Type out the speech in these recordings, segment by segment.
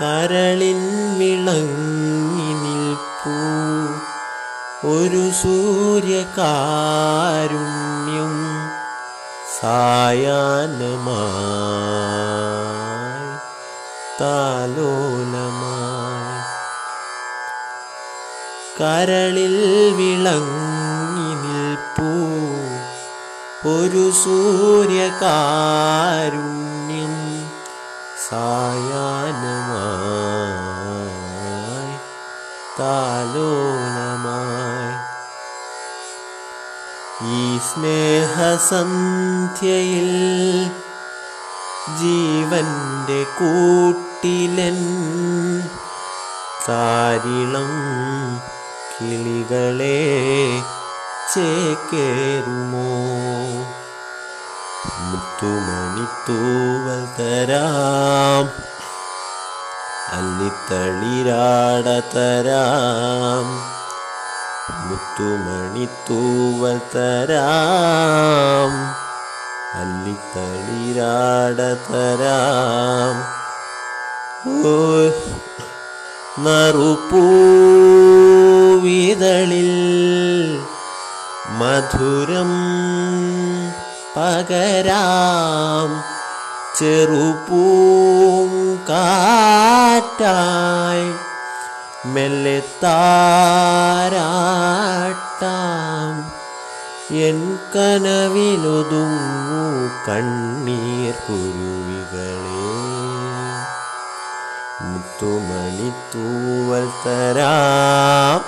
കരളിൻ വിളങ്ങി നിൽപ്പൂ. ഒരു സൂര്യകാരുണ്യം സായാഹ്നമായി താലോലമായി. കരളിൽ വിളങ്ങി നിൽപ്പൂ. ഒരു സൂര്യകാരുണ്യം സായാഹ്നമായി താലോലമായി ഈ സ്നേഹസന്ധ്യയിൽ ജീവന്റെ കൂട്ടിലൻ താരിളം കിളികളെ ചേക്കേറുമോ? മുത്തുമണിത്തൂവൽ തരാം. അല്ലിത്തളിരാട തരാം മുത്തുമണിത്തൂവൽ തരാം അല്ലിത്തളിരാടതരാം നറുപൂവിതളിൽ മധുരം പകരാം. ചെറുപൂങ്കാറ്റായി മെല്ലെ താരാട്ടാം. എൻ കനവിലൊതുങ്ങൂ കണ്ണീർ കുരുവികളെ. മുത്തുമണിത്തൂവൽ തരാം.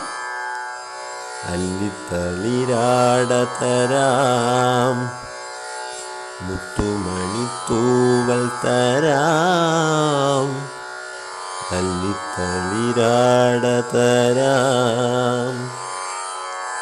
അല്ലിത്തളിരാട തരാം. മുത്തുമണിത്തൂവൽ തരാം. അല്ലിത്തളിരാട തരാം